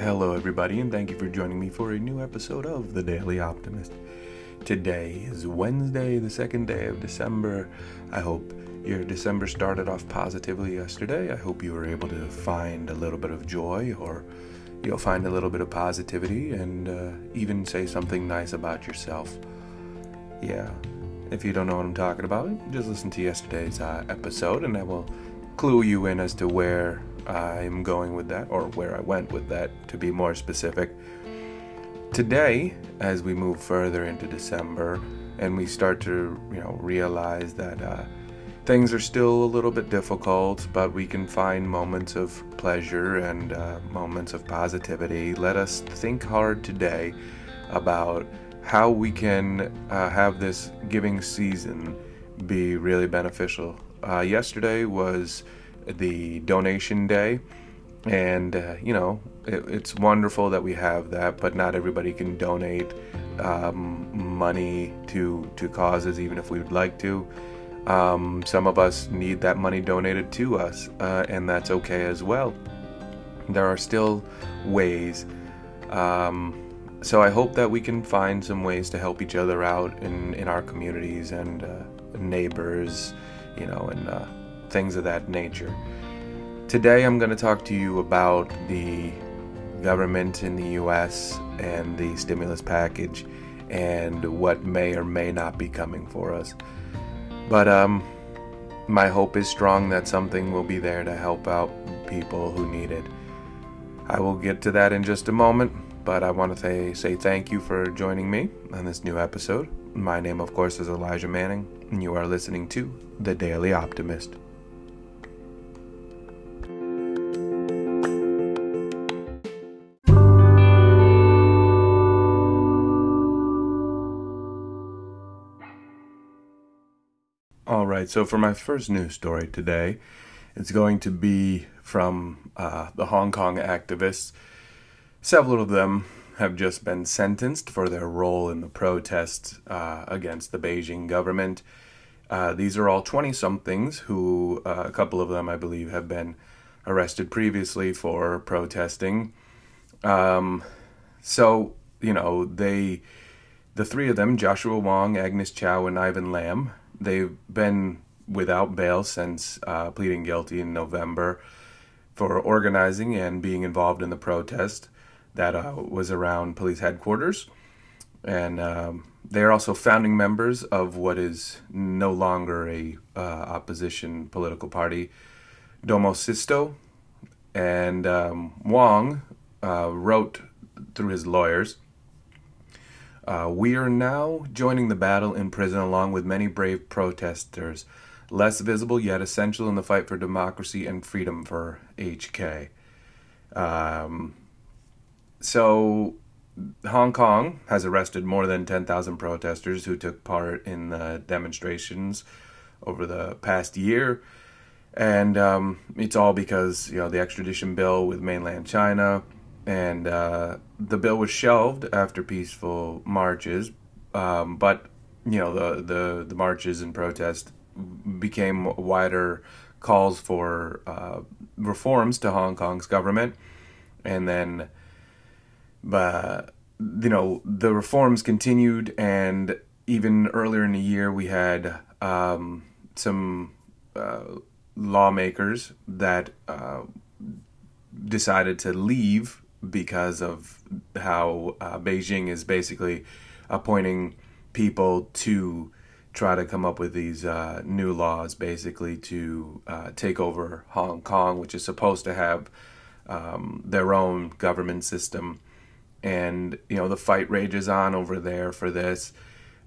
Hello, everybody, and thank you for joining me for a new episode of The Daily Optimist. Today is Wednesday, the second day of December. I hope your December started off positively yesterday. I hope you were able to find a little bit of joy or you'll find a little bit of positivity and uh, even say something nice about yourself. Yeah, if you don't know what I'm talking about, just listen to yesterday's uh, episode and I will clue you in as to where I'm going with that, or where I went with that, to be more specific. Today, as we move further into December, and we start to, you know, realize that uh, things are still a little bit difficult, but we can find moments of pleasure and uh, moments of positivity. Let us think hard today about how we can uh, have this giving season be really beneficial. Uh, yesterday was the donation day. And uh, you know it, it's wonderful that we have that but not everybody can donate um, money to to causes even if we would like to. Um, some of us need that money donated to us uh, and that's okay as well. There are still ways. Um, so i hope that we can find some ways to help each other out in in our communities and uh, neighbors you know and uh, things of that nature. Today, I'm going to talk to you about the government in the US and the stimulus package and what may or may not be coming for us. But um, my hope is strong that something will be there to help out people who need it. I will get to that in just a moment, but I want to say, say thank you for joining me on this new episode. My name, of course, is Elijah Manning, and you are listening to The Daily Optimist. Right, so for my first news story today, it's going to be from uh, the Hong Kong activists. Several of them have just been sentenced for their role in the protests uh, against the Beijing government. Uh, these are all 20 somethings who, uh, a couple of them, I believe, have been arrested previously for protesting. Um, so, you know, they, the three of them, Joshua Wong, Agnes Chow, and Ivan Lam, They've been without bail since uh, pleading guilty in November for organizing and being involved in the protest that uh, was around police headquarters. And um, they're also founding members of what is no longer a uh, opposition political party, Demosisto. And um, Wong uh, wrote through his lawyers uh, we are now joining the battle in prison along with many brave protesters, less visible yet essential in the fight for democracy and freedom for HK. Um, so, Hong Kong has arrested more than 10,000 protesters who took part in the demonstrations over the past year. And um, it's all because, you know, the extradition bill with mainland China and uh, the bill was shelved after peaceful marches. Um, but you know the the the marches and protests became wider calls for uh, reforms to Hong Kong's government, and then, but you know the reforms continued, and even earlier in the year we had um, some uh, lawmakers that uh, decided to leave because of how uh, Beijing is basically appointing people to try to come up with these uh, new laws, basically to uh, take over Hong Kong, which is supposed to have um, their own government system. And you know the fight rages on over there for this.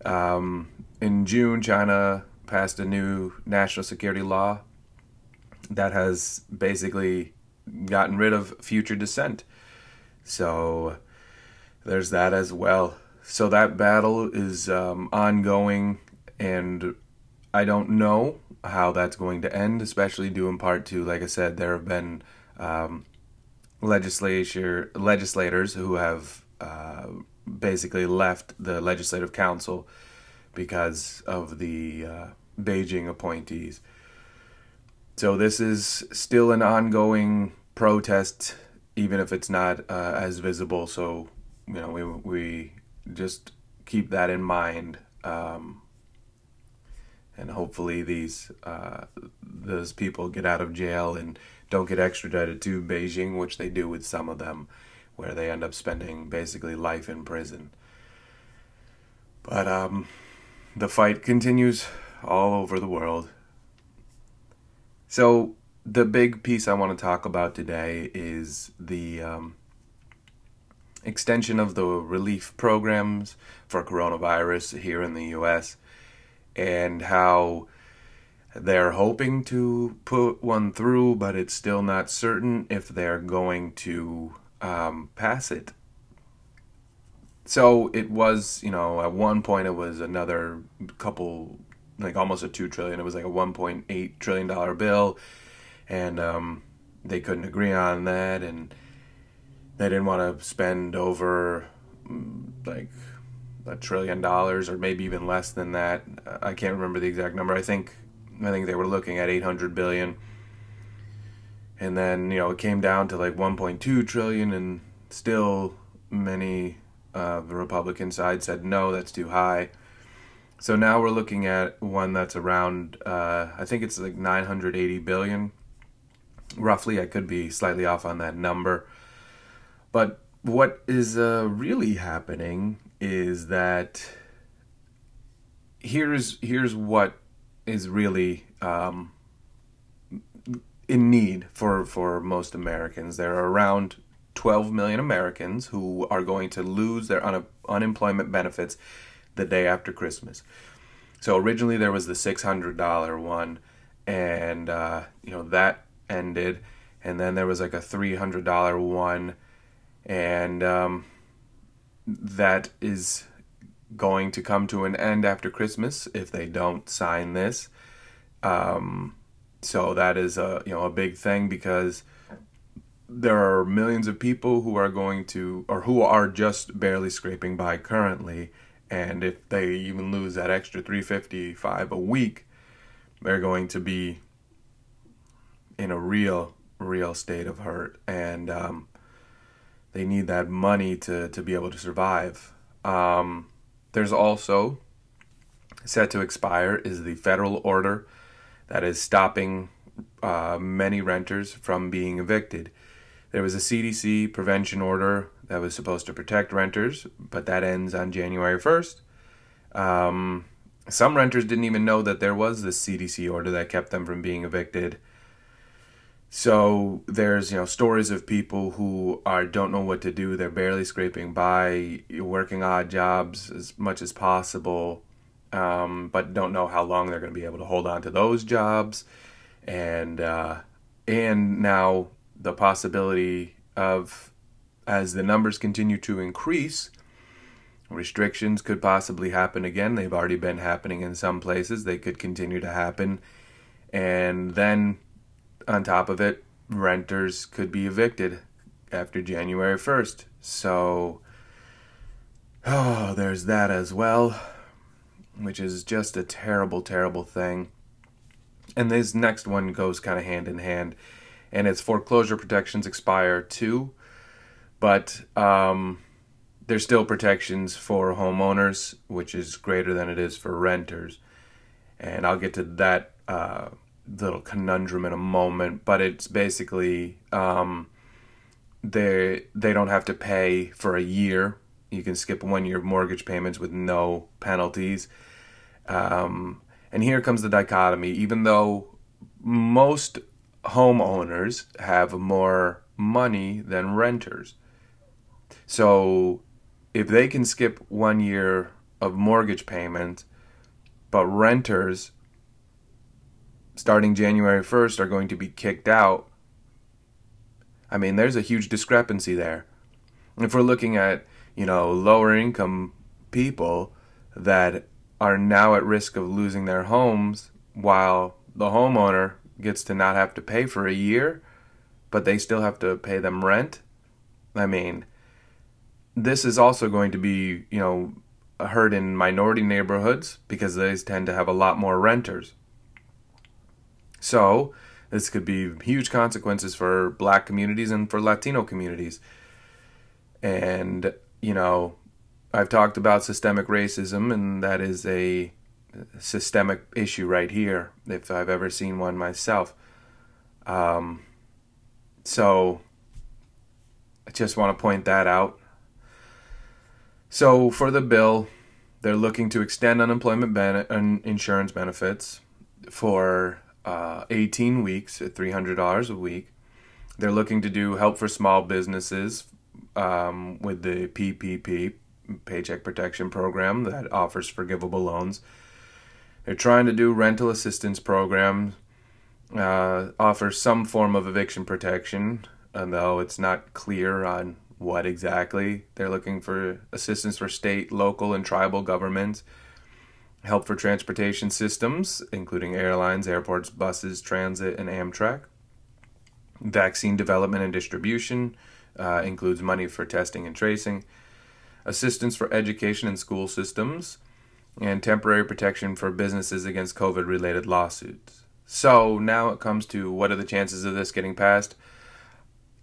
Um, in June, China passed a new national security law that has basically gotten rid of future dissent. So there's that as well. So that battle is um, ongoing, and I don't know how that's going to end, especially due in part to, like I said, there have been um, legislature legislators who have uh, basically left the legislative council because of the uh, Beijing appointees. So this is still an ongoing protest even if it's not uh, as visible. So you know, we we just keep that in mind. Um, and hopefully these uh, those people get out of jail and don't get extradited to Beijing, which they do with some of them, where they end up spending basically life in prison. But um, the fight continues all over the world. So the big piece I want to talk about today is the um, extension of the relief programs for coronavirus here in the U.S. and how they're hoping to put one through, but it's still not certain if they're going to um, pass it. So it was, you know, at one point it was another couple, like almost a two trillion. It was like a one point eight trillion dollar bill, and um, they couldn't agree on that, and they didn't want to spend over mm, like a trillion dollars or maybe even less than that. I can't remember the exact number. I think I think they were looking at 800 billion. And then, you know, it came down to like 1.2 trillion and still many uh, the Republican side said no, that's too high. So now we're looking at one that's around uh, I think it's like 980 billion roughly. I could be slightly off on that number. But what is uh, really happening is that here's here's what is really um, in need for for most Americans. There are around 12 million Americans who are going to lose their un- unemployment benefits the day after Christmas. So originally there was the $600 one, and uh, you know that ended, and then there was like a $300 one, and um, that is going to come to an end after Christmas if they don't sign this. Um, so that is a you know a big thing because there are millions of people who are going to or who are just barely scraping by currently and if they even lose that extra 355 a week they're going to be in a real real state of hurt and um, they need that money to to be able to survive um, there's also set to expire is the federal order that is stopping uh, many renters from being evicted. There was a CDC prevention order that was supposed to protect renters, but that ends on January 1st. Um, some renters didn't even know that there was this CDC order that kept them from being evicted. So there's you know stories of people who are don't know what to do. They're barely scraping by, working odd jobs as much as possible, um, but don't know how long they're going to be able to hold on to those jobs, and uh, and now the possibility of as the numbers continue to increase, restrictions could possibly happen again. They've already been happening in some places. They could continue to happen, and then on top of it, renters could be evicted after January 1st. So, oh, there's that as well, which is just a terrible, terrible thing. And this next one goes kind of hand in hand, and it's foreclosure protections expire too, but um, there's still protections for homeowners, which is greater than it is for renters. And I'll get to that uh, little conundrum in a moment, but it's basically um, they they don't have to pay for a year. You can skip one year of mortgage payments with no penalties. Um, and here comes the dichotomy. Even though most homeowners have more money than renters, so if they can skip one year of mortgage payment, but renters starting January 1st are going to be kicked out. I mean, there's a huge discrepancy there. If we're looking at, you know, lower income people that are now at risk of losing their homes while the homeowner gets to not have to pay for a year, but they still have to pay them rent. I mean, this is also going to be, you know, heard in minority neighborhoods because they tend to have a lot more renters. So This could be huge consequences for black communities and for Latino communities. And, you know, I've talked about systemic racism, and that is a systemic issue right here, if I've ever seen one myself. Um, so, I just want to point that out. So, for the bill, they're looking to extend unemployment ben- insurance benefits for uh, 18 weeks at $300 a week. They're looking to do help for small businesses um, with the PPP, Paycheck Protection Program, that offers forgivable loans. They're trying to do rental assistance programs, uh, offer some form of eviction protection, though it's not clear on what exactly. They're looking for assistance for state, local, and tribal governments help for transportation systems, including airlines, airports, buses, transit, and Amtrak. Vaccine development and distribution uh, includes money for testing and tracing, assistance for education and school systems, and temporary protection for businesses against COVID related lawsuits. So now it comes to what are the chances of this getting passed?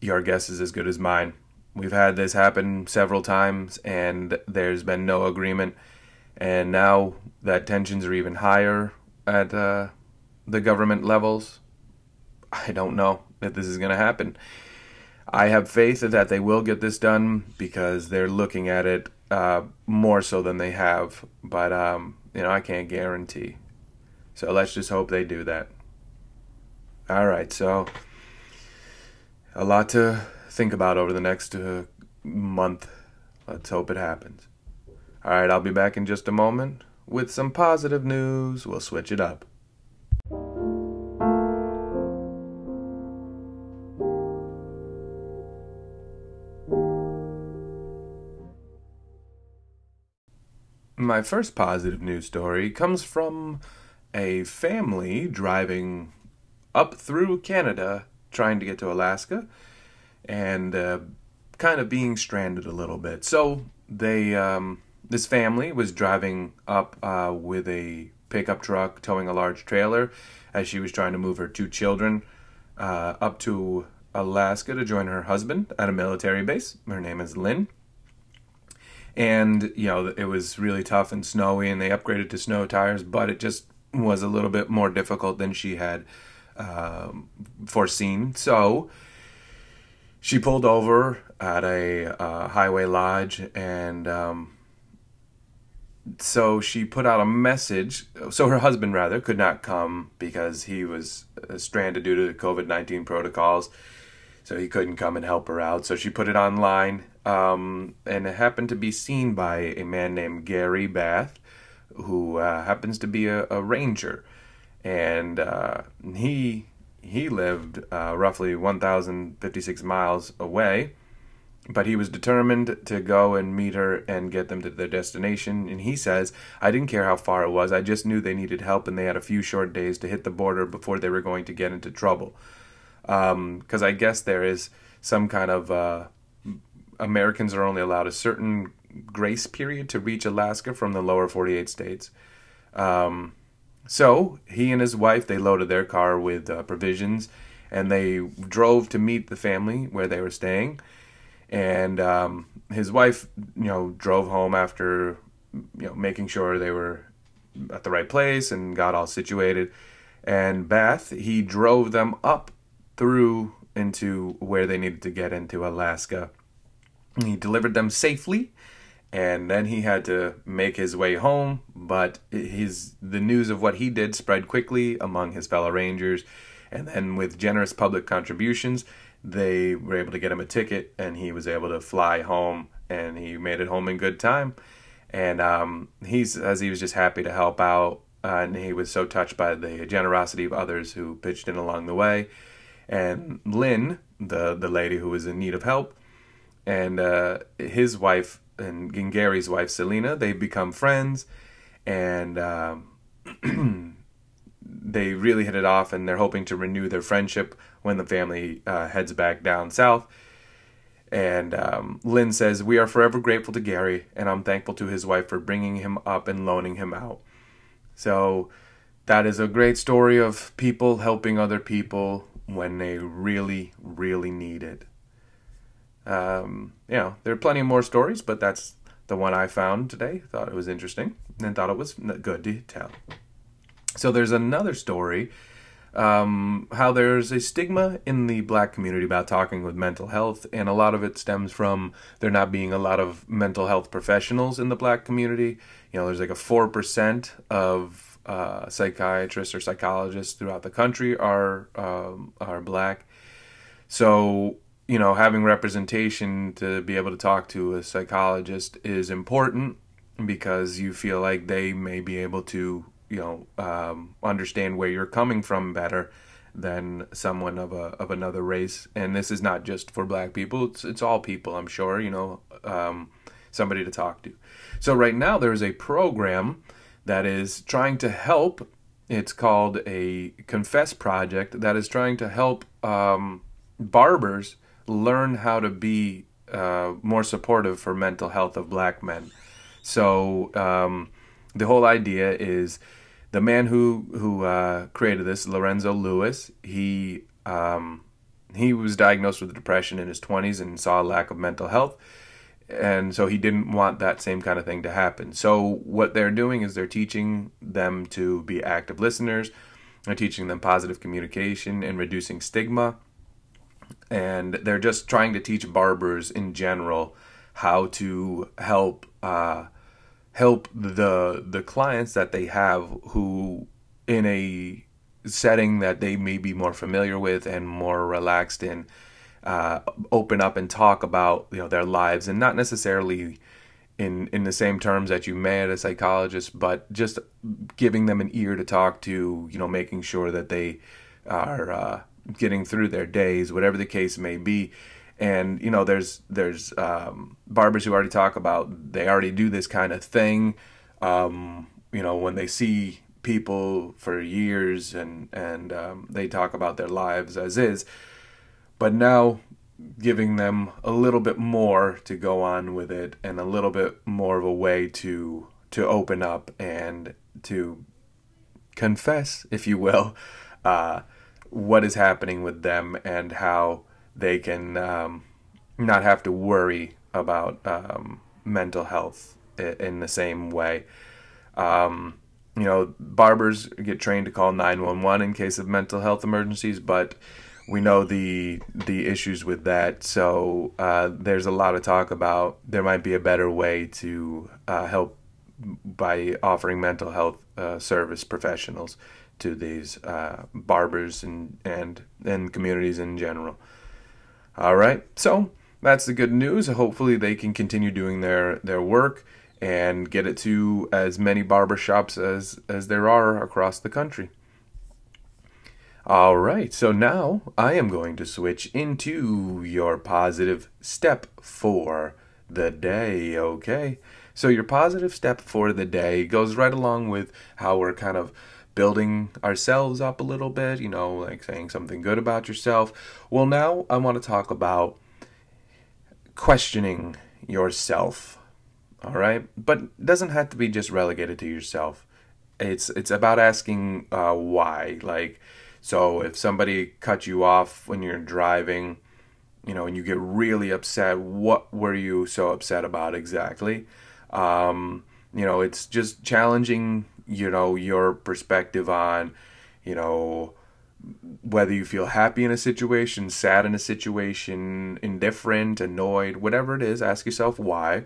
Your guess is as good as mine. We've had this happen several times, and there's been no agreement and now that tensions are even higher at uh, the government levels. I don't know that this is going to happen. I have faith that they will get this done because they're looking at it uh, more so than they have, but um, you know I can't guarantee. So let's just hope they do that. All right, so a lot to think about over the next uh, month. Let's hope it happens. All right, I'll be back in just a moment with some positive news. We'll switch it up. My first positive news story comes from a family driving up through Canada trying to get to Alaska and uh, kind of being stranded a little bit. So they um, this family was driving up uh, with a pickup truck towing a large trailer as she was trying to move her two children uh, up to Alaska to join her husband at a military base. Her name is Lynn. And, you know, it was really tough and snowy, and they upgraded to snow tires, but it just was a little bit more difficult than she had um, foreseen. So she pulled over at a uh, highway lodge and um, so she put out a message. So her husband, rather, could not come because he was uh, stranded due to the COVID 19 protocols. So he couldn't come and help her out. So she put it online. Um, and it happened to be seen by a man named Gary Bath, who uh, happens to be a, a ranger. And uh, he he lived uh, roughly 1,056 miles away but he was determined to go and meet her and get them to their destination. And he says, I didn't care how far it was. I just knew they needed help and they had a few short days to hit the border before they were going to get into trouble. Because um, I guess there is some kind of uh, Americans are only allowed a certain grace period to reach Alaska from the lower 48 states. Um, so he and his wife they loaded their car with uh, provisions and they drove to meet the family where they were staying and um, his wife, you know, drove home after, you know, making sure they were at the right place and got all situated. And Beth, he drove them up through into where they needed to get into Alaska. He delivered them safely, and then he had to make his way home. But his the news of what he did spread quickly among his fellow rangers, and then with generous public contributions, they were able to get him a ticket and he was able to fly home and he made it home in good time. And um, he's as he was just happy to help out uh, and he was so touched by the generosity of others who pitched in along the way. And lynn the the lady who was in need of help and uh, his wife and gary's wife selena they become friends. And um, they really hit it off and they're hoping to renew their friendship when the family uh, heads back down south. And um, Lynn says, We are forever grateful to Gary, and I'm thankful to his wife for bringing him up and loaning him out. So that is a great story of people helping other people when they really, really need it. Um, you know, there are plenty more stories, but that's the one I found today. Thought it was interesting and thought it was good to tell. So there's another story um, how there's a stigma in the black community about talking with mental health, and a lot of it stems from there not being a lot of mental health professionals in the black community. You know, there's like a 4% of uh, psychiatrists or psychologists throughout the country are um, are black. So you know, having representation to be able to talk to a psychologist is important because you feel like they may be able to, you know, um, understand where you're coming from better than someone of a of another race. And this is not just for black people; it's it's all people. I'm sure, you know, um, somebody to talk to. So right now there's a program that is trying to help. It's called a Confess Project that is trying to help um, barbers learn how to be uh, more supportive for mental health of black men. So um, the whole idea is the man who who uh, created this, Lorenzo Lewis. He um, he was diagnosed with depression in his 20s and saw a lack of mental health. And so he didn't want that same kind of thing to happen. So what they're doing is they're teaching them to be active listeners. They're teaching them positive communication and reducing stigma and they're just trying to teach barbers in general how to help uh, help the the clients that they have who in a setting that they may be more familiar with and more relaxed in uh, open up and talk about you know their lives and not necessarily in in the same terms that you may at a psychologist but just giving them an ear to talk to you know making sure that they are uh, getting through their days, whatever the case may be. And you know, there's there's um, barbers who already talk about they already do this kind of thing. Um, you know, when they see people for years and and um, they talk about their lives as is, but now giving them a little bit more to go on with it and a little bit more of a way to to open up and to confess, if you will, uh, what is happening with them and how they can um, not have to worry about um, mental health in the same way. Um, you know, barbers get trained to call 911 in case of mental health emergencies, but we know the the issues with that. So uh, there's a lot of talk about there might be a better way to uh, help by offering mental health uh, service professionals to these uh, barbers and, and and communities in general. All right, so that's the good news. Hopefully, they can continue doing their their work and get it to as many barber shops as as there are across the country. All right, so now I am going to switch into your positive step for the day, okay? So, your positive step for the day goes right along with how we're kind of building ourselves up a little bit, you know, like saying something good about yourself. Well, now I want to talk about questioning yourself. All right? But doesn't have to be just relegated to yourself. It's it's about asking uh, why. Like so if somebody cut you off when you're driving, you know, and you get really upset, what were you so upset about exactly? Um, you know, it's just challenging you know your perspective on you know whether you feel happy in a situation sad in a situation indifferent annoyed whatever it is ask yourself why.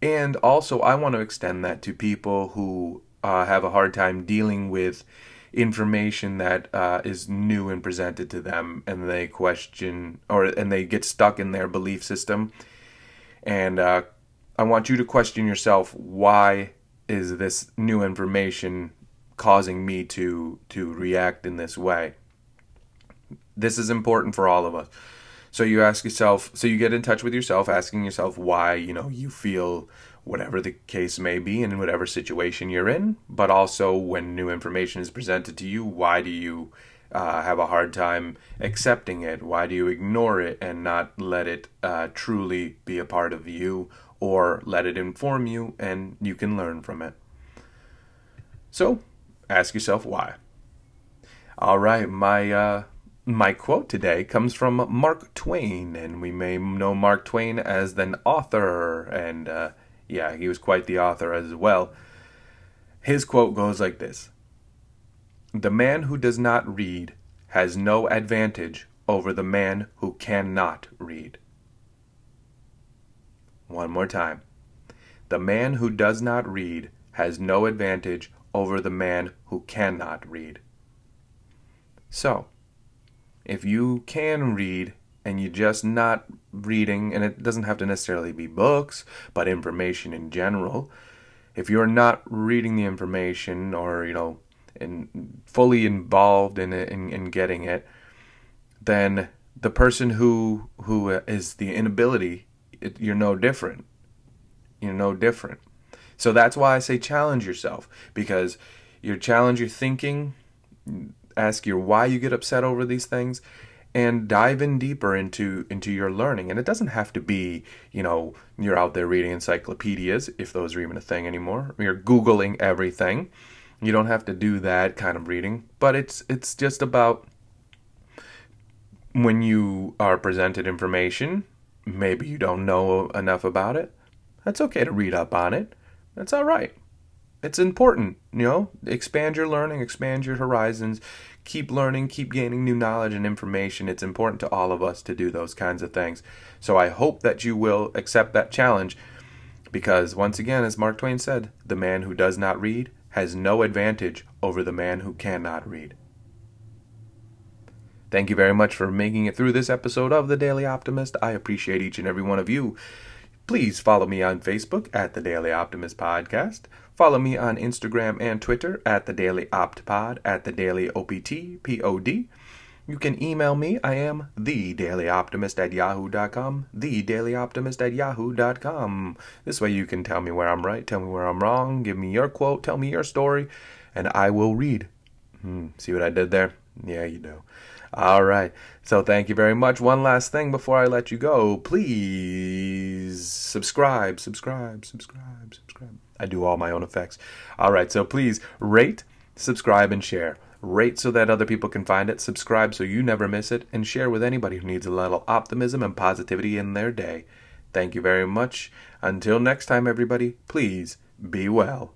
And also i want to extend that to people who uh, have a hard time dealing with information that uh, is new and presented to them and they question or and they get stuck in their belief system. And uh, i want you to question yourself why is this new information causing me to to react in this way? This is important for all of us. So you ask yourself so you get in touch with yourself asking yourself why you know you feel whatever the case may be and in whatever situation you're in but also when new information is presented to you why do you uh, have a hard time accepting it? Why do you ignore it and not let it uh, truly be a part of you or let it inform you and you can learn from it. So, ask yourself why. All right, my uh, my quote today comes from Mark Twain, and we may know Mark Twain as an author, and uh, yeah, he was quite the author as well. His quote goes like this The man who does not read has no advantage over the man who cannot read. One more time. The man who does not read has no advantage over the man who cannot read. So, if you can read and you're just not reading, and it doesn't have to necessarily be books, but information in general, if you're not reading the information or, you know, and fully involved in in, in getting it, then the person who who is the inability, it, you're no different. You're no different. So that's why I say challenge yourself because you challenge your thinking, ask your why you get upset over these things and dive in deeper into into your learning and it doesn't have to be you know you're out there reading encyclopedias if those are even a thing anymore you're googling everything you don't have to do that kind of reading but it's it's just about when you are presented information maybe you don't know enough about it that's okay to read up on it that's all right it's important, you know, expand your learning, expand your horizons, keep learning, keep gaining new knowledge and information. It's important to all of us to do those kinds of things. So I hope that you will accept that challenge because, once again, as Mark Twain said, the man who does not read has no advantage over the man who cannot read. Thank you very much for making it through this episode of The Daily Optimist. I appreciate each and every one of you. Please follow me on Facebook at The Daily Optimist Podcast. Follow me on Instagram and Twitter at The Daily OptPod, at The Daily OPT, P-O-D. You can email me. I am theDailyOptimist at yahoo.com, theDailyOptimist at yahoo.com. This way you can tell me where I'm right, tell me where I'm wrong, give me your quote, tell me your story, and I will read. Hmm, see what I did there? Yeah, you do. All right. So thank you very much. One last thing before I let you go. Please subscribe, subscribe, subscribe, subscribe. I do all my own effects. All right. So please rate, subscribe, and share. Rate so that other people can find it, subscribe so you never miss it, and share with anybody who needs a little optimism and positivity in their day. Thank you very much. Until next time, everybody, please be well.